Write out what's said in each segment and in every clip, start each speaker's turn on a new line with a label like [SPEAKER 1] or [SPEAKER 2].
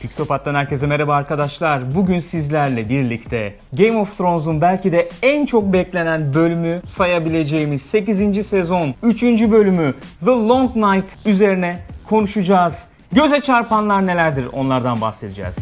[SPEAKER 1] Pixopat'tan herkese merhaba arkadaşlar. Bugün sizlerle birlikte Game of Thrones'un belki de en çok beklenen bölümü sayabileceğimiz 8. sezon 3. bölümü The Long Night üzerine konuşacağız. Göze çarpanlar nelerdir onlardan bahsedeceğiz.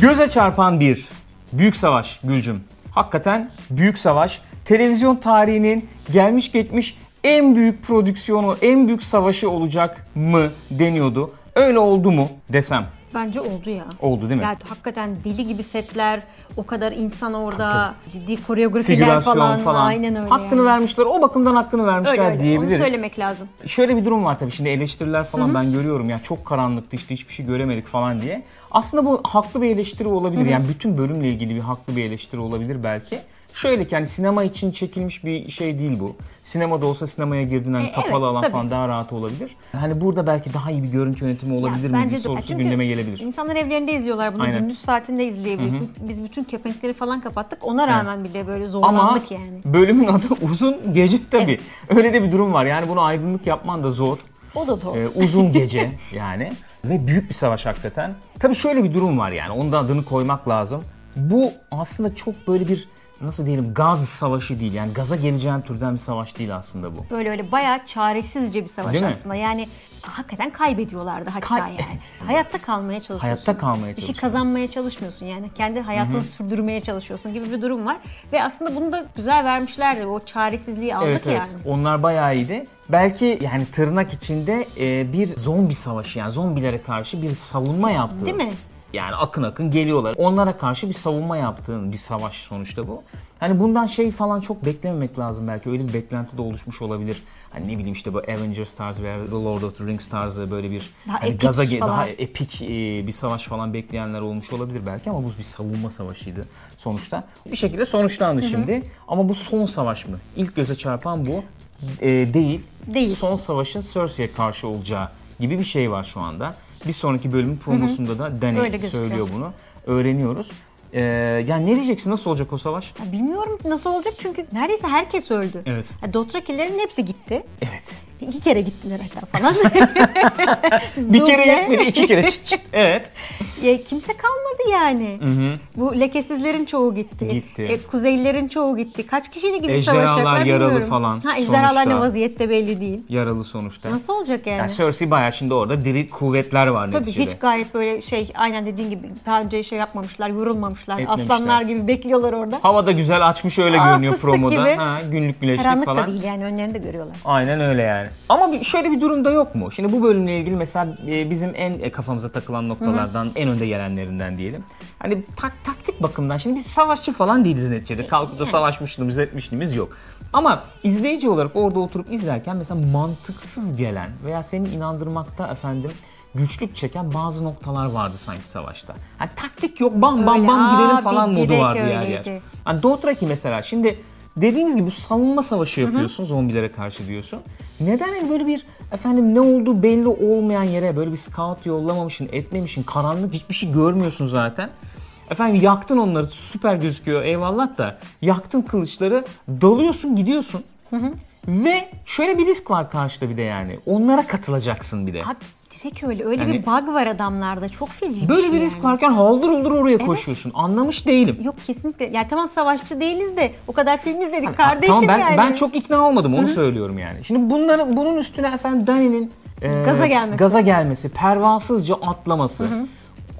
[SPEAKER 1] Göze çarpan bir büyük savaş Gülcüm. Hakikaten büyük savaş. Televizyon tarihinin gelmiş geçmiş en büyük prodüksiyonu, en büyük savaşı olacak mı deniyordu. Öyle oldu mu desem.
[SPEAKER 2] Bence oldu ya.
[SPEAKER 1] Oldu değil mi?
[SPEAKER 2] Yani hakikaten deli gibi setler, o kadar insan orada, ciddi koreografiler falan,
[SPEAKER 1] falan.
[SPEAKER 2] Aynen öyle.
[SPEAKER 1] Hakkını
[SPEAKER 2] yani.
[SPEAKER 1] vermişler. O bakımdan hakkını vermişler
[SPEAKER 2] Öyle öyle.
[SPEAKER 1] diyebiliriz.
[SPEAKER 2] Onu söylemek lazım.
[SPEAKER 1] Şöyle bir durum var tabii şimdi eleştiriler falan ben görüyorum ya çok karanlıktı işte hiçbir şey göremedik falan diye. Aslında bu haklı bir eleştiri olabilir. Yani bütün bölümle ilgili bir haklı bir eleştiri olabilir belki. Şöyle ki hani sinema için çekilmiş bir şey değil bu. Sinemada olsa sinemaya girdin hani
[SPEAKER 2] E,
[SPEAKER 1] kapalı
[SPEAKER 2] evet,
[SPEAKER 1] alan
[SPEAKER 2] tabii.
[SPEAKER 1] falan daha rahat olabilir. Hani burada belki daha iyi bir görüntü yönetimi olabilir mi? Bir sorusu
[SPEAKER 2] çünkü
[SPEAKER 1] gündeme gelebilir.
[SPEAKER 2] İnsanlar evlerinde izliyorlar bunu.
[SPEAKER 1] Aynen.
[SPEAKER 2] Gündüz saatinde izleyebilirsin. Biz bütün kepenkleri falan kapattık. Ona rağmen bile böyle
[SPEAKER 1] Ama
[SPEAKER 2] zorlandık yani.
[SPEAKER 1] bölümün adı uzun gece tabii.
[SPEAKER 2] Evet.
[SPEAKER 1] Öyle de bir durum var. Yani bunu aydınlık yapman da zor.
[SPEAKER 2] O da doğru.
[SPEAKER 1] Ee, uzun gece yani ve büyük bir savaş hakikaten. Tabii şöyle bir durum var yani onun da adını koymak lazım. Bu aslında çok böyle bir nasıl diyelim gaz savaşı değil yani gaza geleceğin türden bir savaş değil aslında bu.
[SPEAKER 2] Böyle öyle bayağı çaresizce bir savaş
[SPEAKER 1] Değil mi?
[SPEAKER 2] aslında. Yani hakikaten kaybediyorlardı hatta
[SPEAKER 1] Kay-
[SPEAKER 2] yani. Hayatta kalmaya çalışıyorsun.
[SPEAKER 1] Hayatta kalmaya
[SPEAKER 2] Bir şey
[SPEAKER 1] çalışıyorsun.
[SPEAKER 2] kazanmaya çalışmıyorsun yani. Kendi hayatını sürdürmeye çalışıyorsun gibi bir durum var. Ve aslında bunu da güzel vermişlerdi. O çaresizliği aldık
[SPEAKER 1] Evet evet.
[SPEAKER 2] yani.
[SPEAKER 1] Onlar bayağı iyiydi. Belki yani tırnak içinde e, bir zombi savaşı yani zombilere karşı bir savunma yaptığı.
[SPEAKER 2] Değil mi?
[SPEAKER 1] Yani akın akın geliyorlar. Onlara karşı bir savunma yaptığın bir savaş sonuçta bu. Hani bundan şey falan çok beklememek lazım belki. Öyle bir beklenti de oluşmuş olabilir. Hani ne bileyim işte bu Avengers tarzı veya The Lord of the Rings tarzı böyle bir
[SPEAKER 2] Daha
[SPEAKER 1] hani
[SPEAKER 2] epik
[SPEAKER 1] gaza
[SPEAKER 2] falan.
[SPEAKER 1] daha epik e, bir savaş falan bekleyenler olmuş olabilir belki ama bu bir savunma savaşıydı sonuçta. Bir şekilde sonuçlandı şimdi. Ama bu son savaş mı? İlk göze çarpan bu e, değil.
[SPEAKER 2] Değil.
[SPEAKER 1] Son savaşın Cersei'ye karşı olacağı gibi bir şey var şu anda. Bir sonraki bölümün promosunda da
[SPEAKER 2] gözüküyor.
[SPEAKER 1] söylüyor bunu. Öğreniyoruz. Ee, yani ne diyeceksin? Nasıl olacak o savaş?
[SPEAKER 2] Ya bilmiyorum nasıl olacak çünkü neredeyse herkes öldü.
[SPEAKER 1] Evet.
[SPEAKER 2] Ya Dothrakilerin hepsi gitti.
[SPEAKER 1] Evet.
[SPEAKER 2] İki kere gittiler hatta falan.
[SPEAKER 1] Bir kere yetmedi, iki kere çıt çıt. Evet.
[SPEAKER 2] Ya kimse kalmadı yani.
[SPEAKER 1] hı.
[SPEAKER 2] Bu lekesizlerin çoğu gitti.
[SPEAKER 1] Gitti.
[SPEAKER 2] E, kuzeylilerin çoğu gitti. Kaç kişiyle gidip
[SPEAKER 1] Ejderhalar
[SPEAKER 2] savaşacaklar
[SPEAKER 1] yaralı
[SPEAKER 2] bilmiyorum.
[SPEAKER 1] falan
[SPEAKER 2] Ha ejderhalar ne vaziyette belli değil.
[SPEAKER 1] Yaralı sonuçta.
[SPEAKER 2] Nasıl olacak yani?
[SPEAKER 1] Yani Cersei bayağı şimdi orada diri kuvvetler var
[SPEAKER 2] Tabii
[SPEAKER 1] neticede.
[SPEAKER 2] hiç gayet böyle şey aynen dediğin gibi daha önce şey yapmamışlar, yorulmamışlar.
[SPEAKER 1] Etmemişler.
[SPEAKER 2] Aslanlar gibi bekliyorlar orada.
[SPEAKER 1] Hava da güzel açmış öyle
[SPEAKER 2] Aa,
[SPEAKER 1] görünüyor promoda.
[SPEAKER 2] gibi.
[SPEAKER 1] Ha, günlük güneşlik
[SPEAKER 2] Karanlık
[SPEAKER 1] falan.
[SPEAKER 2] da değil yani önlerinde görüyorlar.
[SPEAKER 1] Aynen öyle yani. Ama bir- şöyle bir durumda yok mu? Şimdi bu bölümle ilgili mesela e, bizim en e, kafamıza takılan noktalardan, en önde gelenlerinden diyelim. Hani tak, taktik bakımdan şimdi biz savaşçı falan değiliz neticede. Kalkıp da savaşmışlığımız etmişliğimiz yok. Ama izleyici olarak orada oturup izlerken mesela mantıksız gelen veya seni inandırmakta efendim güçlük çeken bazı noktalar vardı sanki savaşta. Hani taktik yok bam bam
[SPEAKER 2] Öyle
[SPEAKER 1] bam gidelim
[SPEAKER 2] abi,
[SPEAKER 1] falan modu vardı
[SPEAKER 2] öyleydi.
[SPEAKER 1] Hani Dothraki mesela şimdi dediğimiz gibi savunma savaşı yapıyorsun zombilere karşı diyorsun. Neden hani böyle bir efendim ne olduğu belli olmayan yere böyle bir scout yollamamışsın, etmemişsin, karanlık hiçbir şey görmüyorsun zaten. Efendim yaktın onları süper gözüküyor eyvallah da yaktın kılıçları dalıyorsun gidiyorsun. Ve şöyle bir risk var karşıda bir de yani. Onlara katılacaksın bir de.
[SPEAKER 2] Abi direkt öyle. Öyle
[SPEAKER 1] Yani-
[SPEAKER 2] bir bug var adamlarda. Çok feci
[SPEAKER 1] Böyle
[SPEAKER 2] şey
[SPEAKER 1] bir risk
[SPEAKER 2] yani.
[SPEAKER 1] varken haldır huldur oraya koşuyorsun. Anlamış değilim.
[SPEAKER 2] Yok kesinlikle. Yani tamam savaşçı değiliz de o kadar film izledik
[SPEAKER 1] Ha,
[SPEAKER 2] kardeşim
[SPEAKER 1] tamam ben
[SPEAKER 2] yani.
[SPEAKER 1] ben çok ikna olmadım onu söylüyorum yani. Şimdi bunların bunun üstüne efendim Dani'nin e,
[SPEAKER 2] Gaza gelmesi.
[SPEAKER 1] gaza gelmesi, pervasızca atlaması,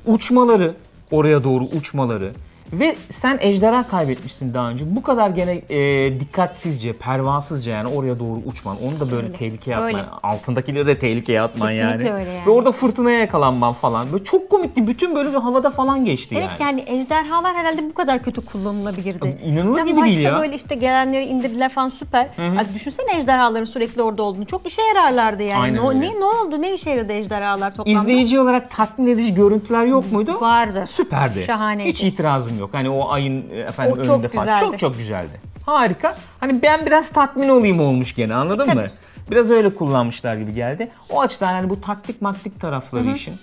[SPEAKER 1] uçmaları, oraya doğru uçmaları ve sen ejderha kaybetmişsin daha önce. Bu kadar gene e, dikkatsizce, pervasızca yani oraya doğru uçman. Onu da böyle
[SPEAKER 2] Öyle.
[SPEAKER 1] tehlikeye atman.
[SPEAKER 2] Öyle.
[SPEAKER 1] Altındakileri de tehlikeye atman
[SPEAKER 2] Kesinlikle
[SPEAKER 1] yani.
[SPEAKER 2] öyle yani.
[SPEAKER 1] Ve orada fırtınaya yakalanman falan. Böyle çok komikti. Bütün bölümü havada falan geçti
[SPEAKER 2] Evet
[SPEAKER 1] yani.
[SPEAKER 2] yani ejderhalar herhalde bu kadar kötü kullanılabilirdi.
[SPEAKER 1] İnanılır
[SPEAKER 2] Sen
[SPEAKER 1] gibi değil ya.
[SPEAKER 2] böyle işte gelenleri indirdiler falan süper. Abi düşünsene ejderhaların sürekli orada olduğunu. Çok işe yararlardı yani.
[SPEAKER 1] Aynen
[SPEAKER 2] ne,
[SPEAKER 1] öyle.
[SPEAKER 2] ne, ne oldu? Ne işe yaradı ejderhalar toplamda?
[SPEAKER 1] İzleyici olarak tatmin edici görüntüler yok muydu?
[SPEAKER 2] Vardı.
[SPEAKER 1] Süperdi.
[SPEAKER 2] Şahaneydi.
[SPEAKER 1] Hiç itirazım yok. Hani o ayın e, efendim
[SPEAKER 2] O çok
[SPEAKER 1] önünde falan.
[SPEAKER 2] güzeldi.
[SPEAKER 1] Çok çok güzeldi. Harika. Hani ben biraz tatmin olayım olmuş gene anladın
[SPEAKER 2] E,
[SPEAKER 1] mı? Biraz öyle kullanmışlar gibi geldi. O açıdan hani bu taktik maktik tarafları işin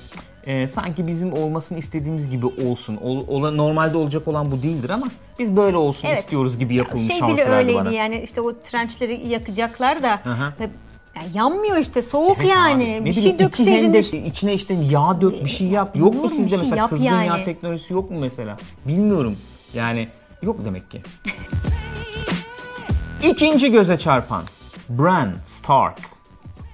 [SPEAKER 1] e, sanki bizim olmasını istediğimiz gibi olsun. Ol- ola- normalde olacak olan bu değildir ama biz böyle olsun
[SPEAKER 2] Evet.
[SPEAKER 1] istiyoruz gibi yapılmış
[SPEAKER 2] Şey
[SPEAKER 1] havası
[SPEAKER 2] bile öyleydi yani işte o trençleri yakacaklar da
[SPEAKER 1] hı.
[SPEAKER 2] Yani yanmıyor işte soğuk
[SPEAKER 1] Evet
[SPEAKER 2] yani.
[SPEAKER 1] abi,
[SPEAKER 2] bir şey
[SPEAKER 1] bileyim, iki
[SPEAKER 2] dökseydin.
[SPEAKER 1] hendek, içine işte yağ dök bir şey yap. Yok mu sizde
[SPEAKER 2] şey
[SPEAKER 1] mesela kızgın
[SPEAKER 2] yani.
[SPEAKER 1] yağ teknolojisi yok mu mesela? Bilmiyorum. Yani yok demek ki. İkinci göze çarpan Bran Stark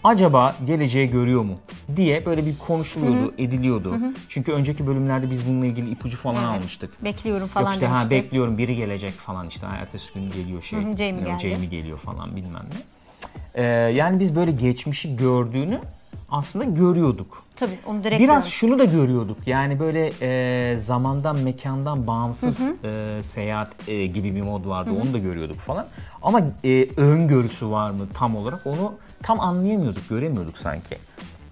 [SPEAKER 1] acaba geleceği görüyor mu diye böyle bir konuşuluyordu, ediliyordu. Çünkü önceki bölümlerde biz bununla ilgili ipucu falan
[SPEAKER 2] Evet.
[SPEAKER 1] almıştık.
[SPEAKER 2] Bekliyorum falan
[SPEAKER 1] Yok işte ha
[SPEAKER 2] demişti.
[SPEAKER 1] bekliyorum biri gelecek falan işte ha, ertesi gün geliyor şey.
[SPEAKER 2] Hı hı, Jaime
[SPEAKER 1] Yok,
[SPEAKER 2] geldi.
[SPEAKER 1] Jaime geliyor falan bilmem ne. Ee, yani biz böyle geçmişi gördüğünü aslında görüyorduk.
[SPEAKER 2] Tabii onu direkt
[SPEAKER 1] Biraz
[SPEAKER 2] gördüm.
[SPEAKER 1] şunu da görüyorduk. Yani böyle e, zamandan mekandan bağımsız e, seyahat e, gibi bir mod vardı. Onu da görüyorduk falan. Ama e, öngörüsü var mı tam olarak onu tam anlayamıyorduk, göremiyorduk sanki.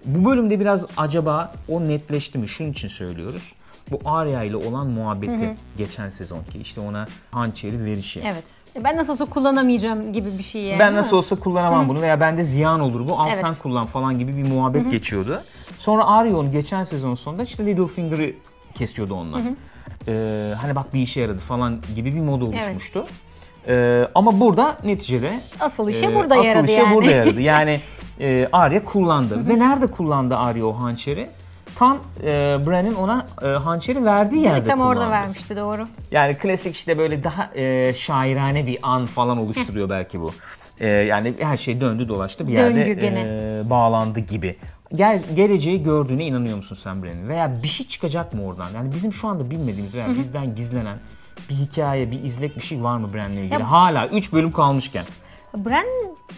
[SPEAKER 1] Bu bölümde biraz acaba o netleşti mi? Şunun için söylüyoruz. Bu Arya ile olan muhabbeti geçen sezonki işte ona hançeri verişi.
[SPEAKER 2] Evet. Ben nasıl olsa kullanamayacağım gibi bir şey yani.
[SPEAKER 1] Ben nasıl olsa kullanamam bunu veya bende ziyan olur bu al
[SPEAKER 2] Evet.
[SPEAKER 1] sen kullan falan gibi bir muhabbet geçiyordu. Sonra Arya onu geçen sezon sonunda işte Littlefinger'ı kesiyordu onlar. Ee, hani bak bir işe yaradı falan gibi bir mod oluşmuştu. Ee, ama burada neticede
[SPEAKER 2] Asıl işe
[SPEAKER 1] e,
[SPEAKER 2] burada
[SPEAKER 1] asıl
[SPEAKER 2] yaradı
[SPEAKER 1] işe
[SPEAKER 2] yani.
[SPEAKER 1] burada yaradı. Yani e, Arya kullandı. Ve nerede kullandı Arya o hançeri? Tam e, Bran'in ona e, hançeri verdiği yerde
[SPEAKER 2] tam orada
[SPEAKER 1] kullandı.
[SPEAKER 2] vermişti doğru.
[SPEAKER 1] Yani klasik işte böyle daha e, şairane bir an falan oluşturuyor belki bu. E, yani her şey döndü dolaştı bir yerde
[SPEAKER 2] Döngü gene.
[SPEAKER 1] e, bağlandı gibi. Gel, geleceği gördüğüne inanıyor musun sen Bren'in? Veya bir şey çıkacak mı oradan? Yani bizim şu anda bilmediğimiz veya bizden gizlenen bir hikaye, bir izlek bir şey var mı Bren'le ilgili?
[SPEAKER 2] Ya-
[SPEAKER 1] Hala 3 bölüm kalmışken.
[SPEAKER 2] Bran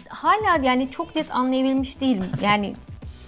[SPEAKER 2] hala yani çok net anlayabilmiş değilim. Yani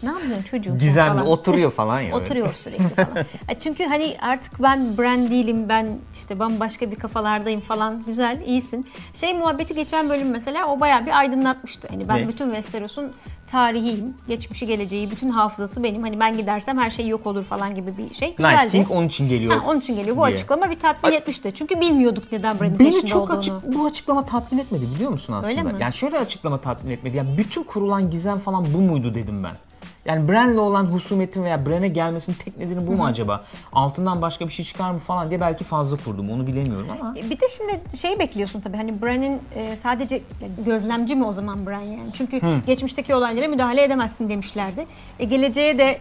[SPEAKER 2] ne yapıyorsun çocuğum
[SPEAKER 1] Gizemli
[SPEAKER 2] falan.
[SPEAKER 1] oturuyor falan ya.
[SPEAKER 2] Oturuyor sürekli falan. Çünkü hani artık ben Bran değilim, ben işte bambaşka bir kafalardayım falan. Güzel, iyisin. Şey muhabbeti geçen bölüm mesela o bayağı bir aydınlatmıştı. Hani ben
[SPEAKER 1] Ne?
[SPEAKER 2] bütün Westeros'un tarihiyim, geçmişi geleceği, bütün hafızası benim. Hani ben gidersem her şey yok olur falan gibi bir şey.
[SPEAKER 1] Night
[SPEAKER 2] Güzeldi.
[SPEAKER 1] King onun için geliyor.
[SPEAKER 2] Ha, onun için geliyor. Bu
[SPEAKER 1] diye.
[SPEAKER 2] açıklama bir tatmin etmişti. Çünkü bilmiyorduk neden Bran'in
[SPEAKER 1] Beni
[SPEAKER 2] peşinde
[SPEAKER 1] çok
[SPEAKER 2] olduğunu.
[SPEAKER 1] açık bu açıklama tatmin etmedi biliyor musun aslında?
[SPEAKER 2] Öyle mi?
[SPEAKER 1] Yani şöyle açıklama tatmin etmedi. Yani bütün kurulan gizem falan bu muydu dedim ben. Yani Bran'le olan husumetin veya Bran'e gelmesinin tek nedeni bu mu acaba? Altından başka bir şey çıkar mı falan diye belki fazla kurdum. Onu bilemiyorum ama.
[SPEAKER 2] Bir de şimdi şey bekliyorsun tabii hani Bran'in e, sadece gözlemci mi o zaman Bran yani? Çünkü geçmişteki olaylara müdahale edemezsin demişlerdi. E, geleceğe de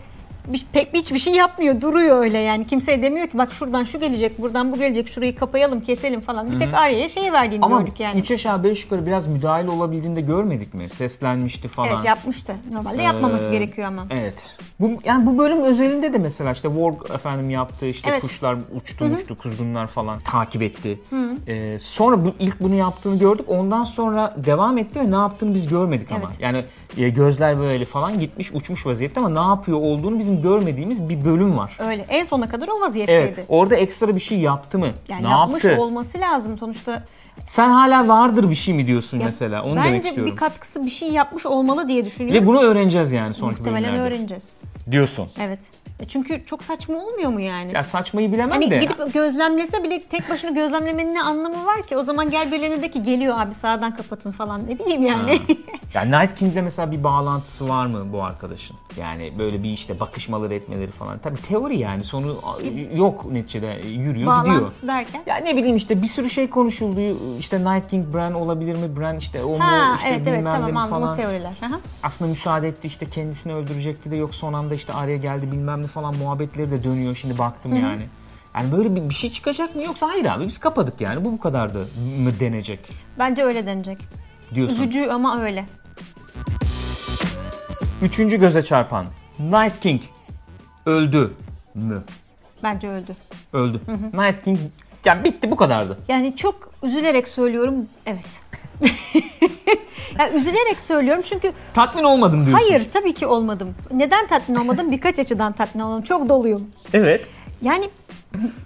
[SPEAKER 2] bir, pek hiçbir şey yapmıyor, duruyor öyle yani. Kimseye demiyor ki bak şuradan şu gelecek, buradan bu gelecek, şurayı kapayalım, keselim falan. Bir tek Arya'ya şeyi verdiğini
[SPEAKER 1] Ama
[SPEAKER 2] gördük yani.
[SPEAKER 1] 3 aşağı 5 yukarı biraz müdahale olabildiğini de görmedik mi? Seslenmişti falan.
[SPEAKER 2] Evet yapmıştı. Normalde yapmaması
[SPEAKER 1] Ee,
[SPEAKER 2] gerekiyor ama.
[SPEAKER 1] Evet. Bu yani bu bölüm özelinde de mesela işte Warg efendim yaptı işte
[SPEAKER 2] Evet.
[SPEAKER 1] kuşlar uçtu uçtu kuzgunlar falan takip etti. Ee, sonra bu ilk bunu yaptığını gördük. Ondan sonra devam etti ve ne yaptığını biz görmedik ama.
[SPEAKER 2] Evet.
[SPEAKER 1] Yani gözler böyle falan gitmiş uçmuş vaziyette ama ne yapıyor olduğunu bizim görmediğimiz bir bölüm var.
[SPEAKER 2] Öyle. En sona kadar o vaziyetteydi.
[SPEAKER 1] Evet. Orada ekstra bir şey yaptı mı?
[SPEAKER 2] Yani
[SPEAKER 1] ne
[SPEAKER 2] yapmış
[SPEAKER 1] yaptı?
[SPEAKER 2] olması lazım sonuçta.
[SPEAKER 1] Sen hala vardır bir şey mi diyorsun
[SPEAKER 2] Ya,
[SPEAKER 1] mesela? Onu demek
[SPEAKER 2] Bence
[SPEAKER 1] istiyorum.
[SPEAKER 2] bir katkısı bir şey yapmış olmalı diye düşünüyorum.
[SPEAKER 1] Ve bunu öğreneceğiz yani sonraki
[SPEAKER 2] Muhtemelen
[SPEAKER 1] bölümlerde.
[SPEAKER 2] öğreneceğiz.
[SPEAKER 1] Diyorsun.
[SPEAKER 2] Evet. E Çünkü çok saçma olmuyor mu yani?
[SPEAKER 1] Ya saçmayı bilemem
[SPEAKER 2] Hani
[SPEAKER 1] de.
[SPEAKER 2] gidip gözlemlese bile tek başına gözlemlemenin ne anlamı var ki? O zaman gel birilerine de ki geliyor abi sağdan kapatın falan ne bileyim yani.
[SPEAKER 1] Yani Night King'le mesela bir bağlantısı var mı bu arkadaşın? Yani böyle bir işte bakışmaları etmeleri falan. Tabii teori yani sonu yok neticede yürüyor gidiyor.
[SPEAKER 2] Bağlantısı derken.
[SPEAKER 1] Ya ne bileyim işte bir sürü şey konuşuldu. İşte Night King Bran olabilir mi? Bran işte o mu?
[SPEAKER 2] Ha
[SPEAKER 1] işte
[SPEAKER 2] evet evet tamam anladım
[SPEAKER 1] falan.
[SPEAKER 2] teoriler. Aha.
[SPEAKER 1] Aslında müsaade etti işte kendisini öldürecekti de yok son anda işte araya geldi bilmem ne falan muhabbetleri de dönüyor şimdi baktım yani. Yani böyle bir, bir şey çıkacak mı yoksa hayır abi biz kapadık yani bu bu kadardı mı denecek
[SPEAKER 2] Bence öyle denecek.
[SPEAKER 1] diyorsun.
[SPEAKER 2] Üzücü ama öyle.
[SPEAKER 1] Üçüncü göze çarpan Night King öldü mü?
[SPEAKER 2] Bence öldü.
[SPEAKER 1] Öldü. Night King yani bitti bu kadardı.
[SPEAKER 2] Yani çok üzülerek söylüyorum evet. yani üzülerek söylüyorum çünkü
[SPEAKER 1] Tatmin olmadım diyorsun.
[SPEAKER 2] hayır tabii ki olmadım. Neden tatmin olmadım? Birkaç açıdan tatmin olmadım. Çok doluyum.
[SPEAKER 1] Evet.
[SPEAKER 2] Yani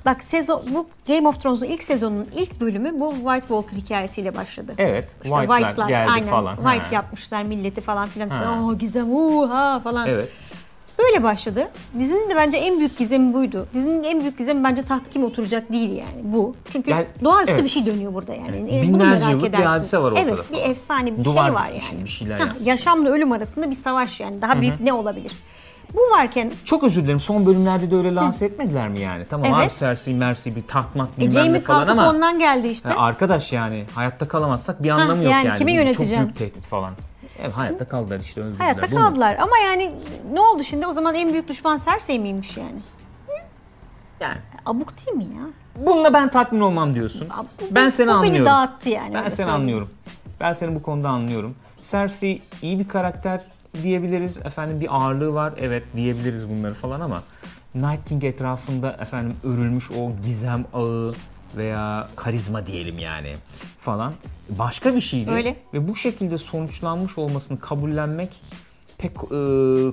[SPEAKER 2] bak sezon bu Game of Thrones'un ilk sezonunun ilk bölümü bu White Walker hikayesiyle başladı.
[SPEAKER 1] Evet.
[SPEAKER 2] İşte
[SPEAKER 1] White'lar
[SPEAKER 2] White'lar
[SPEAKER 1] geldi
[SPEAKER 2] aynen.
[SPEAKER 1] falan.
[SPEAKER 2] White
[SPEAKER 1] Ha.
[SPEAKER 2] yapmışlar milleti falan filan. İşte. "Aa, gizem uha falan.
[SPEAKER 1] Evet.
[SPEAKER 2] Böyle başladı. Dizinin de bence en büyük gizemi buydu. Dizinin en büyük gizemi bence taht kim oturacak değil yani bu. Çünkü
[SPEAKER 1] Yani,
[SPEAKER 2] doğaüstü
[SPEAKER 1] evet.
[SPEAKER 2] bir şey dönüyor burada yani.
[SPEAKER 1] Evet,
[SPEAKER 2] Bunu
[SPEAKER 1] binlerce
[SPEAKER 2] merak
[SPEAKER 1] yıllık bir
[SPEAKER 2] edersin.
[SPEAKER 1] hadise var ortada
[SPEAKER 2] Evet bir
[SPEAKER 1] falan.
[SPEAKER 2] efsane bir
[SPEAKER 1] Duvar
[SPEAKER 2] şey var
[SPEAKER 1] dikmiş,
[SPEAKER 2] yani.
[SPEAKER 1] bir şeyler yapmış.
[SPEAKER 2] yaşamla ölüm arasında bir savaş yani. Daha büyük ne olabilir? Bu varken
[SPEAKER 1] Çok özür dilerim. Son bölümlerde de öyle lanse etmediler mi yani? Tamam
[SPEAKER 2] Evet.
[SPEAKER 1] abi Cersei, Mercy bir tahtmak
[SPEAKER 2] e,
[SPEAKER 1] bilmem ne
[SPEAKER 2] Jamie
[SPEAKER 1] falan
[SPEAKER 2] kalkıp
[SPEAKER 1] ama
[SPEAKER 2] ondan geldi işte.
[SPEAKER 1] Ha, arkadaş yani hayatta kalamazsak bir anlamı yok
[SPEAKER 2] yani
[SPEAKER 1] yani.
[SPEAKER 2] kimi yöneteceğim?
[SPEAKER 1] Çok büyük tehdit falan. Evet, hayatta kaldılar işte öldürdüler.
[SPEAKER 2] Hayatta
[SPEAKER 1] Bu
[SPEAKER 2] kaldılar ama yani ne oldu şimdi? O zaman en büyük düşman Cersei miymiş yani?
[SPEAKER 1] Yani
[SPEAKER 2] Abuk değil mi ya?
[SPEAKER 1] bununla ben tatmin olmam diyorsun.
[SPEAKER 2] Ab- bu-
[SPEAKER 1] ben
[SPEAKER 2] bu-
[SPEAKER 1] seni
[SPEAKER 2] bu
[SPEAKER 1] anlıyorum.
[SPEAKER 2] beni dağıttı yani.
[SPEAKER 1] Ben seni
[SPEAKER 2] söyleyeyim.
[SPEAKER 1] anlıyorum. Ben seni bu konuda anlıyorum. Cersei iyi bir karakter diyebiliriz. Efendim bir ağırlığı var. Evet diyebiliriz bunları falan ama Night King etrafında efendim örülmüş o gizem ağı veya karizma diyelim yani falan başka bir şeydi.
[SPEAKER 2] Öyle.
[SPEAKER 1] Ve bu şekilde sonuçlanmış olmasını kabullenmek pek e,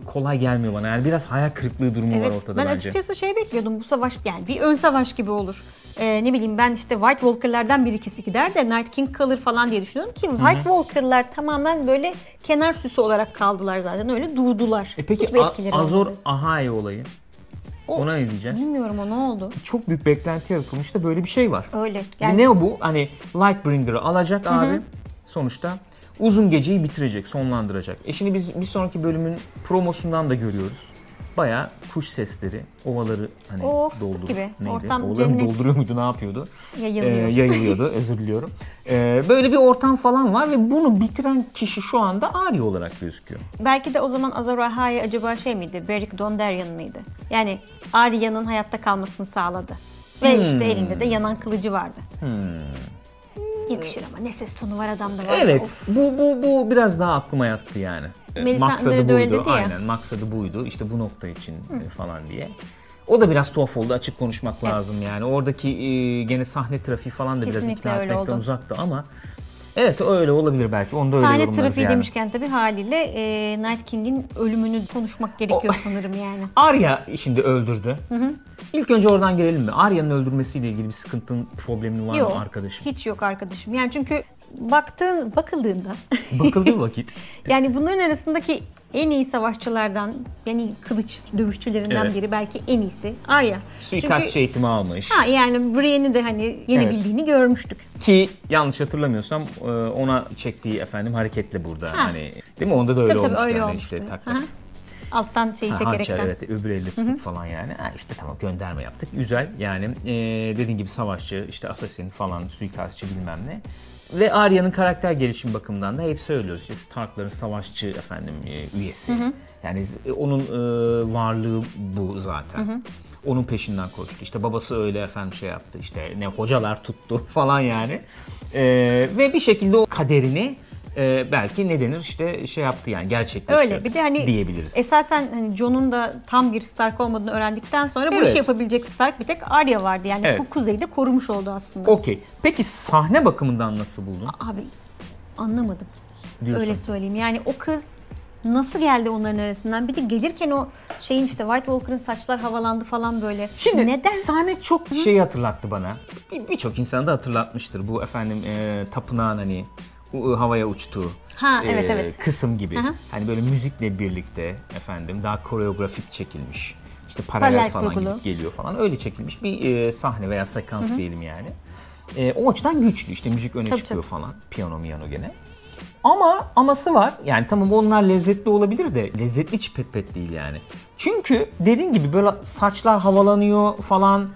[SPEAKER 1] kolay gelmiyor bana. Yani biraz hayal kırıklığı durumu var
[SPEAKER 2] Evet,
[SPEAKER 1] ortada
[SPEAKER 2] ben
[SPEAKER 1] bence.
[SPEAKER 2] açıkçası şey bekliyordum bu savaş yani bir ön savaş gibi olur. Ee, ne bileyim ben işte White Walker'lardan bir ikisi gider de Night King kalır falan diye düşünüyorum ki White Walker'lar tamamen böyle kenar süsü olarak kaldılar zaten öyle durdular.
[SPEAKER 1] E peki
[SPEAKER 2] Hiçbir
[SPEAKER 1] A- Azor. Ahai olayı?
[SPEAKER 2] O-
[SPEAKER 1] Ona ne diyeceğiz?
[SPEAKER 2] Bilmiyorum o ne oldu.
[SPEAKER 1] Çok büyük beklenti yaratılmış da böyle bir şey var.
[SPEAKER 2] Öyle.
[SPEAKER 1] Ve
[SPEAKER 2] Yani
[SPEAKER 1] Ne o bu? Hani Lightbringer'ı alacak abi sonuçta. Uzun geceyi bitirecek, sonlandıracak. E şimdi biz bir sonraki bölümün promosundan da görüyoruz. Baya kuş sesleri, ovaları hani
[SPEAKER 2] fıstık
[SPEAKER 1] doldur.
[SPEAKER 2] gibi.
[SPEAKER 1] Neydi?
[SPEAKER 2] Ortam
[SPEAKER 1] Ovaları
[SPEAKER 2] cennet.
[SPEAKER 1] dolduruyor muydu, ne yapıyordu?
[SPEAKER 2] yayılıyor.
[SPEAKER 1] Ee, yayılıyordu, özür diliyorum. Ee, böyle bir ortam falan var ve bunu bitiren kişi şu anda Arya olarak gözüküyor.
[SPEAKER 2] Belki de o zaman Azor Ahai acaba şey miydi? Beric Dondarrion mıydı? Yani Arya'nın hayatta kalmasını sağladı. Ve
[SPEAKER 1] Hmm.
[SPEAKER 2] işte elinde de yanan kılıcı vardı. Yakışır ama ne ses tonu var adamda var.
[SPEAKER 1] Evet,
[SPEAKER 2] Of.
[SPEAKER 1] bu bu bu biraz daha aklıma yattı yani.
[SPEAKER 2] Melisandre
[SPEAKER 1] maksadı
[SPEAKER 2] de öyle
[SPEAKER 1] buydu, aynen. Maksadı buydu. İşte bu nokta için e, falan diye. O da biraz tuhaf oldu. Açık konuşmak lazım yani. Oradaki e, gene sahne trafiği falan da biraz
[SPEAKER 2] Kesinlikle
[SPEAKER 1] ikna
[SPEAKER 2] öyle
[SPEAKER 1] etmekten
[SPEAKER 2] oldu.
[SPEAKER 1] uzaktı ama evet öyle olabilir belki. Onu da öyle
[SPEAKER 2] Sahne trafiği
[SPEAKER 1] yani.
[SPEAKER 2] demişken tabii haliyle e, Night King'in ölümünü konuşmak gerekiyor sanırım yani.
[SPEAKER 1] Arya şimdi öldürdü. İlk önce oradan girelim mi? Arya'nın öldürmesiyle ilgili bir sıkıntın, problemin var
[SPEAKER 2] Yok
[SPEAKER 1] mı arkadaşım?
[SPEAKER 2] hiç yok arkadaşım. Yani çünkü baktığın, bakıldığında
[SPEAKER 1] Bakıldığı vakit.
[SPEAKER 2] yani bunların arasındaki en iyi savaşçılardan yani kılıç dövüşçülerinden
[SPEAKER 1] Evet.
[SPEAKER 2] biri belki en iyisi Arya.
[SPEAKER 1] Suikastçı
[SPEAKER 2] Çünkü
[SPEAKER 1] eğitimi almış.
[SPEAKER 2] ha yani Brienne'i de hani yenebildiğini görmüştük.
[SPEAKER 1] Ki yanlış hatırlamıyorsam e, ona çektiği efendim hareketle burada hani değil mi? Onda da öyle
[SPEAKER 2] tabii tabii
[SPEAKER 1] olmuş
[SPEAKER 2] öyle
[SPEAKER 1] yani
[SPEAKER 2] olmuştu.
[SPEAKER 1] işte tak.
[SPEAKER 2] Alttan şeyi
[SPEAKER 1] Ha,
[SPEAKER 2] çekerekten.
[SPEAKER 1] hançer evet öbür elle tutup falan yani. Ha, işte tamam gönderme yaptık. Güzel yani e, dediğin gibi savaşçı işte assassin falan suikastçı bilmem ne. Ve Arya'nın karakter gelişim bakımından da hep söylüyoruz işte Stark'ların savaşçı efendim e, üyesi. Yani z- onun e, varlığı bu zaten. Onun peşinden koştu. İşte babası öyle efendim şey yaptı. İşte ne hocalar tuttu falan yani. E, ve bir şekilde o kaderini e, belki ne denir işte şey yaptı yani gerçekleştirdi
[SPEAKER 2] Öyle bir de hani
[SPEAKER 1] diyebiliriz.
[SPEAKER 2] esasen hani Jon'un da tam bir Stark olmadığını öğrendikten sonra bu
[SPEAKER 1] Evet.
[SPEAKER 2] işi yapabilecek Stark bir tek Arya vardı. Yani
[SPEAKER 1] Evet.
[SPEAKER 2] bu kuzeyi de korumuş oldu aslında.
[SPEAKER 1] Okey. Peki sahne bakımından nasıl buldun?
[SPEAKER 2] Abi anlamadım.
[SPEAKER 1] Diyorsun.
[SPEAKER 2] Öyle söyleyeyim. Yani o kız nasıl geldi onların arasından? Bir de gelirken o şeyin işte White Walker'ın saçlar havalandı falan böyle.
[SPEAKER 1] Şimdi
[SPEAKER 2] neden?
[SPEAKER 1] sahne çok şeyi hatırlattı bana. Bir- Birçok insan da hatırlatmıştır. Bu efendim e, tapınağın hani havaya uçtuğu
[SPEAKER 2] Ha,
[SPEAKER 1] e,
[SPEAKER 2] evet, evet.
[SPEAKER 1] kısım gibi.
[SPEAKER 2] Hı.
[SPEAKER 1] Hani böyle müzikle birlikte efendim daha koreografik çekilmiş. İşte paralel,
[SPEAKER 2] Paralel
[SPEAKER 1] falan
[SPEAKER 2] kurgulu.
[SPEAKER 1] gidip geliyor falan. Öyle çekilmiş bir e, sahne veya sekans diyelim yani. E, o açıdan güçlü. İşte müzik öne
[SPEAKER 2] Tabii,
[SPEAKER 1] çıkıyor falan. Piyano miyano gene. Ama aması var. Yani tamam onlar lezzetli olabilir de lezzetli hiç pet pet değil yani. Çünkü dediğin gibi böyle saçlar havalanıyor falan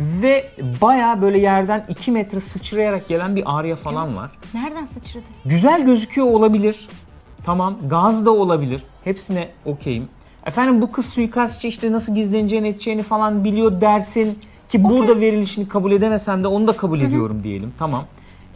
[SPEAKER 1] ve baya böyle yerden 2 metre sıçrayarak gelen bir Arya falan var.
[SPEAKER 2] Nereden sıçradı?
[SPEAKER 1] Güzel gözüküyor olabilir. Tamam gaz da olabilir. Hepsine okeyim. Efendim bu kız suikastçı işte nasıl gizleneceğini edeceğini falan biliyor dersin. Ki burada verilişini kabul edemesem de onu da kabul ediyorum diyelim. Tamam.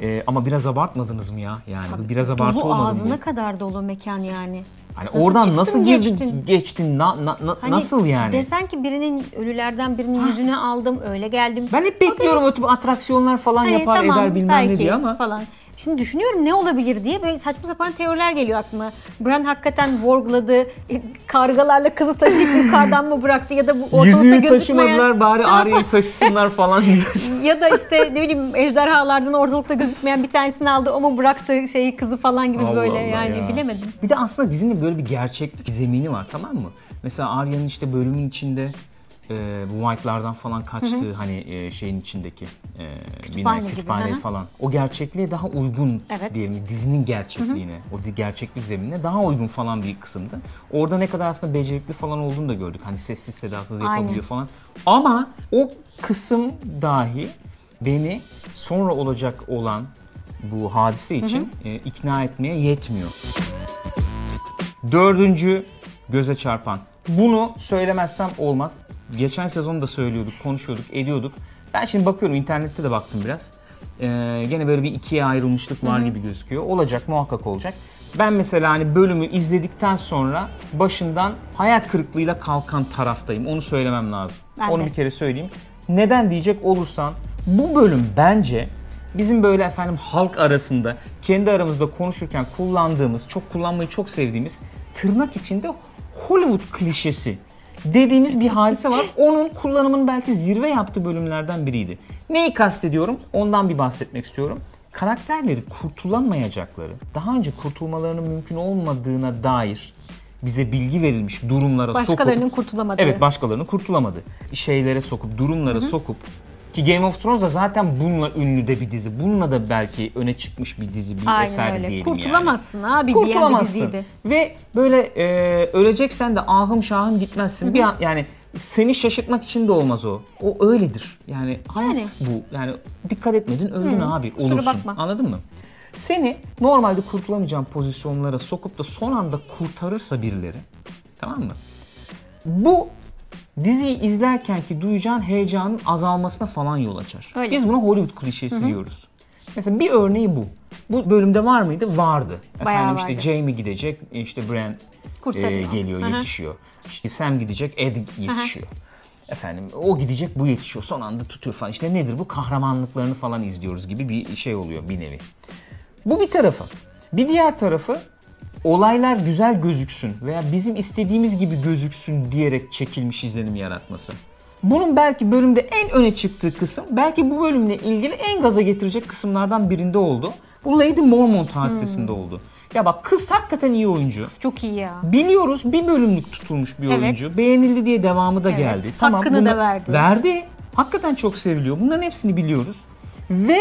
[SPEAKER 1] Ee, ama biraz abartmadınız mı ya? Yani bu biraz abartı
[SPEAKER 2] Dolu
[SPEAKER 1] olmadı
[SPEAKER 2] ağzına kadar dolu mekan yani.
[SPEAKER 1] Hani
[SPEAKER 2] Nasıl
[SPEAKER 1] oradan nasıl girdin,
[SPEAKER 2] geçtin?
[SPEAKER 1] geçtin, na- na- na-
[SPEAKER 2] Hani
[SPEAKER 1] nasıl yani?
[SPEAKER 2] Desen ki birinin ölülerden birinin yüzünü aldım öyle geldim.
[SPEAKER 1] Ben hep bekliyorum o tip atraksiyonlar falan
[SPEAKER 2] Hani
[SPEAKER 1] yapar
[SPEAKER 2] tamam,
[SPEAKER 1] eder bilmem
[SPEAKER 2] belki
[SPEAKER 1] ne diye ama.
[SPEAKER 2] falan. Şimdi düşünüyorum ne olabilir diye böyle saçma sapan teoriler geliyor aklıma. Bran hakikaten worgladı, e, kargalarla kızı taşıyıp yukarıdan mı bıraktı ya da bu ortalıkta
[SPEAKER 1] Yüzüğü
[SPEAKER 2] gözükmeyen
[SPEAKER 1] taşımadılar bari Arya'yı taşısınlar falan
[SPEAKER 2] ya da işte ne bileyim ejderhalardan ortalıkta gözükmeyen bir tanesini aldı o mu bıraktı şeyi kızı falan gibi
[SPEAKER 1] Allah
[SPEAKER 2] böyle
[SPEAKER 1] Allah
[SPEAKER 2] yani
[SPEAKER 1] ya.
[SPEAKER 2] bilemedim.
[SPEAKER 1] Bir de aslında dizinin böyle bir gerçeklik zemini var tamam mı? Mesela Arya'nın işte bölümün içinde e, bu White'lardan falan kaçtığı hani e, şeyin içindeki e,
[SPEAKER 2] Kütüphane
[SPEAKER 1] bina,
[SPEAKER 2] gibi,
[SPEAKER 1] kütüphane
[SPEAKER 2] hı hı.
[SPEAKER 1] falan. O gerçekliğe daha uygun
[SPEAKER 2] Evet.
[SPEAKER 1] diyelim dizinin gerçekliğine, o di- gerçeklik zeminine daha uygun falan bir kısımdı. Orada ne kadar aslında becerikli falan olduğunu da gördük. Hani sessiz sedasız yapabiliyor
[SPEAKER 2] Aynen.
[SPEAKER 1] falan. Ama o kısım dahi beni sonra olacak olan bu hadise için e, ikna etmeye yetmiyor. Dördüncü göze çarpan. Bunu söylemezsem olmaz. Geçen sezon da söylüyorduk, konuşuyorduk, ediyorduk. Ben şimdi bakıyorum internette de baktım biraz. Ee, gene böyle bir ikiye ayrılmışlık var gibi gözüküyor. Olacak muhakkak olacak. Ben mesela hani bölümü izledikten sonra başından hayal kırıklığıyla kalkan taraftayım. Onu söylemem lazım.
[SPEAKER 2] Ben
[SPEAKER 1] Onu
[SPEAKER 2] de.
[SPEAKER 1] bir kere söyleyeyim. Neden diyecek olursan bu bölüm bence bizim böyle efendim halk arasında kendi aramızda konuşurken kullandığımız, çok kullanmayı çok sevdiğimiz tırnak içinde Hollywood klişesi dediğimiz bir hadise var. Onun kullanımının belki zirve yaptığı bölümlerden biriydi. Neyi kastediyorum? Ondan bir bahsetmek istiyorum. Karakterleri kurtulamayacakları, daha önce kurtulmalarının mümkün olmadığına dair bize bilgi verilmiş durumlara
[SPEAKER 2] Başkalarının
[SPEAKER 1] sokup
[SPEAKER 2] kurtulamadığı.
[SPEAKER 1] Evet başkalarını kurtulamadı. Şeylere sokup, durumlara sokup ki Game of Thrones da zaten bununla ünlü de bir dizi. Bununla da belki öne çıkmış bir dizi, bir eser
[SPEAKER 2] Aynen öyle.
[SPEAKER 1] diyelim yani.
[SPEAKER 2] Kurtulamazsın abi diyen bir
[SPEAKER 1] Kurtulamazsın.
[SPEAKER 2] diziydi.
[SPEAKER 1] Ve böyle e, öleceksen de ahım şahım gitmezsin. Bir an, yani seni şaşırtmak için de olmaz o. O öyledir. Yani hayat
[SPEAKER 2] Yani.
[SPEAKER 1] bu. Yani dikkat etmedin öldün abi.
[SPEAKER 2] kusura
[SPEAKER 1] Olursun.
[SPEAKER 2] bakma.
[SPEAKER 1] Anladın mı? Seni normalde kurtulamayacağın pozisyonlara sokup da son anda kurtarırsa birileri. Tamam mı? Bu diziyi izlerken ki duyacağın heyecanın azalmasına falan yol açar.
[SPEAKER 2] Öyle.
[SPEAKER 1] Biz buna Hollywood klişesi diyoruz. Mesela bir örneği bu. Bu bölümde var mıydı? Vardı.
[SPEAKER 2] Bayağı
[SPEAKER 1] Efendim işte
[SPEAKER 2] vardı.
[SPEAKER 1] Jamie gidecek, işte Bran e, geliyor,
[SPEAKER 2] Hı hı.
[SPEAKER 1] yetişiyor. İşte Sam gidecek, Ed yetişiyor. Efendim o gidecek, bu yetişiyor. Son anda tutuyor falan. İşte nedir bu? Kahramanlıklarını falan izliyoruz gibi bir şey oluyor bir nevi. Bu bir tarafı. Bir diğer tarafı olaylar güzel gözüksün veya bizim istediğimiz gibi gözüksün diyerek çekilmiş izlenim yaratması. Bunun belki bölümde en öne çıktığı kısım, belki bu bölümle ilgili en gaza getirecek kısımlardan birinde oldu. Bu Lady Mormont hadisesinde
[SPEAKER 2] Hmm.
[SPEAKER 1] oldu. Ya bak kız hakikaten iyi oyuncu.
[SPEAKER 2] Çok iyi ya.
[SPEAKER 1] Biliyoruz bir bölümlük tutulmuş bir
[SPEAKER 2] Evet.
[SPEAKER 1] oyuncu. Beğenildi diye devamı da
[SPEAKER 2] Evet.
[SPEAKER 1] geldi.
[SPEAKER 2] Hakkını da verdi.
[SPEAKER 1] Verdi. Hakikaten çok seviliyor. Bunların hepsini biliyoruz. Ve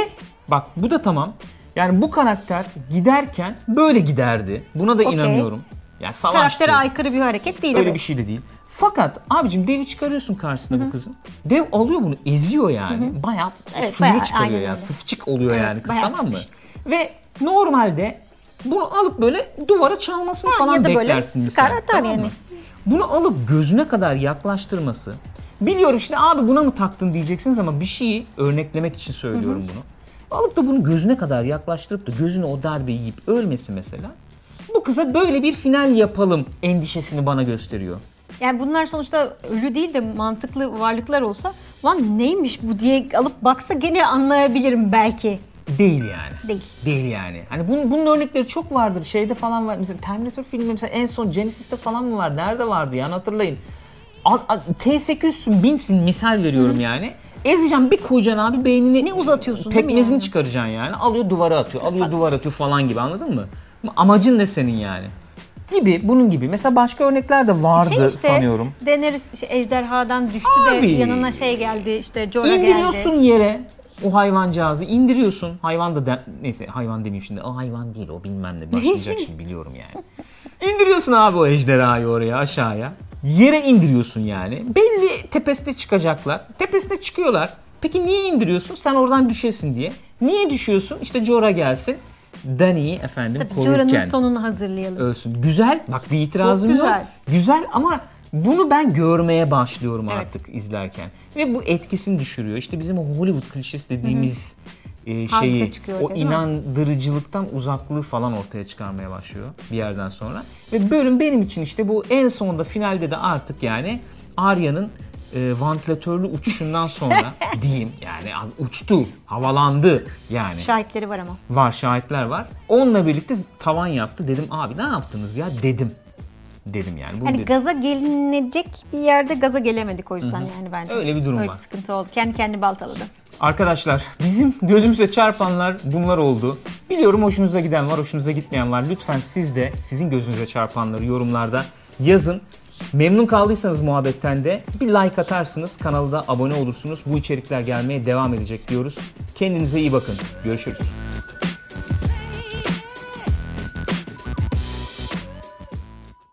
[SPEAKER 1] bak bu da tamam. Yani bu karakter giderken böyle giderdi. Buna da
[SPEAKER 2] Okey.
[SPEAKER 1] inanıyorum. Yani savaşçı.
[SPEAKER 2] Karaktere aykırı bir hareket değil.
[SPEAKER 1] Öyle
[SPEAKER 2] evet.
[SPEAKER 1] bir şey de değil. Fakat abicim devi çıkarıyorsun karşısına bu kızın. Dev alıyor bunu eziyor yani. Bayağı
[SPEAKER 2] Evet,
[SPEAKER 1] suyunu
[SPEAKER 2] bayağı,
[SPEAKER 1] çıkarıyor yani.
[SPEAKER 2] öyle.
[SPEAKER 1] Sıfçık oluyor
[SPEAKER 2] Evet,
[SPEAKER 1] yani kız tamam mı? Ve normalde bunu alıp böyle duvara çalmasını
[SPEAKER 2] Ha,
[SPEAKER 1] falan
[SPEAKER 2] ya da böyle
[SPEAKER 1] beklersin
[SPEAKER 2] sıkar
[SPEAKER 1] misal,
[SPEAKER 2] atar yani.
[SPEAKER 1] mı? Bunu alıp gözüne kadar yaklaştırması. Biliyorum şimdi abi buna mı taktın diyeceksiniz ama bir şeyi örneklemek için söylüyorum bunu. Alıp da bunu gözüne kadar yaklaştırıp da gözüne o darbeyi yiyip ölmesi mesela. Bu kıza böyle bir final yapalım endişesini bana gösteriyor.
[SPEAKER 2] Yani bunlar sonuçta ölü değil de mantıklı varlıklar olsa lan neymiş bu diye alıp baksa gene anlayabilirim belki.
[SPEAKER 1] Değil yani.
[SPEAKER 2] Değil.
[SPEAKER 1] Değil yani. Hani bunun, bunun örnekleri çok vardır. Şeyde falan var. Mesela Terminator filmi mesela en son Genesis'te falan mı var? Nerede vardı yani hatırlayın. A- a- T800'sün, binsin misal veriyorum yani. Ezeceğim bir koyacaksın abi beynini.
[SPEAKER 2] Ne uzatıyorsun değil mi
[SPEAKER 1] Pekmezini
[SPEAKER 2] yani?
[SPEAKER 1] çıkaracaksın yani. Alıyor duvara atıyor. Alıyor duvara atıyor falan gibi anladın mı? Amacın ne senin yani? Gibi bunun gibi. Mesela başka örnekler de vardı
[SPEAKER 2] Şey işte,
[SPEAKER 1] sanıyorum.
[SPEAKER 2] Daenerys şey, ejderhadan düştü
[SPEAKER 1] Abi.
[SPEAKER 2] de yanına şey geldi işte Jorah
[SPEAKER 1] İndiriyorsun
[SPEAKER 2] geldi.
[SPEAKER 1] yere o hayvancağızı indiriyorsun. Hayvan da de- neyse hayvan demeyeyim şimdi. O hayvan değil o bilmem ne başlayacak şimdi biliyorum yani. İndiriyorsun abi o ejderhayı oraya aşağıya. Yere indiriyorsun yani. Belli tepesine çıkacaklar. Tepesine çıkıyorlar. Peki niye indiriyorsun? Sen oradan düşesin diye. Niye düşüyorsun? İşte Jorah gelsin. Dany'yi efendim
[SPEAKER 2] Tabii
[SPEAKER 1] korurken
[SPEAKER 2] Jorah'ın sonunu hazırlayalım.
[SPEAKER 1] ölsün. Güzel. Bak bir itirazım
[SPEAKER 2] Çok
[SPEAKER 1] yok.
[SPEAKER 2] güzel.
[SPEAKER 1] Güzel ama bunu ben görmeye başlıyorum
[SPEAKER 2] Evet.
[SPEAKER 1] artık izlerken. Ve bu etkisini düşürüyor. İşte bizim o Hollywood klişesi dediğimiz e, şeyi,
[SPEAKER 2] çıkıyor
[SPEAKER 1] o inandırıcılıktan uzaklığı falan ortaya çıkarmaya başlıyor bir yerden sonra. Ve bölüm benim için işte bu en sonunda finalde de artık yani Arya'nın e, vantilatörlü uçuşundan sonra diyeyim yani uçtu, havalandı yani.
[SPEAKER 2] Şahitleri var ama.
[SPEAKER 1] Var şahitler var. Onunla birlikte tavan yaptı. Dedim abi ne yaptınız ya dedim. Dedim yani. Bu
[SPEAKER 2] Hani
[SPEAKER 1] dedim.
[SPEAKER 2] gaza gelinecek bir yerde gaza gelemedik o yüzden yani bence.
[SPEAKER 1] Öyle bir durum
[SPEAKER 2] Öyle
[SPEAKER 1] var.
[SPEAKER 2] bir sıkıntı oldu. Kendi kendi baltaladı.
[SPEAKER 1] Arkadaşlar bizim gözümüze çarpanlar bunlar oldu. Biliyorum hoşunuza giden var, hoşunuza gitmeyen var. Lütfen siz de sizin gözünüze çarpanları yorumlarda yazın. Memnun kaldıysanız muhabbetten de bir like atarsınız, kanala da abone olursunuz. Bu içerikler gelmeye devam edecek diyoruz. Kendinize iyi bakın. Görüşürüz.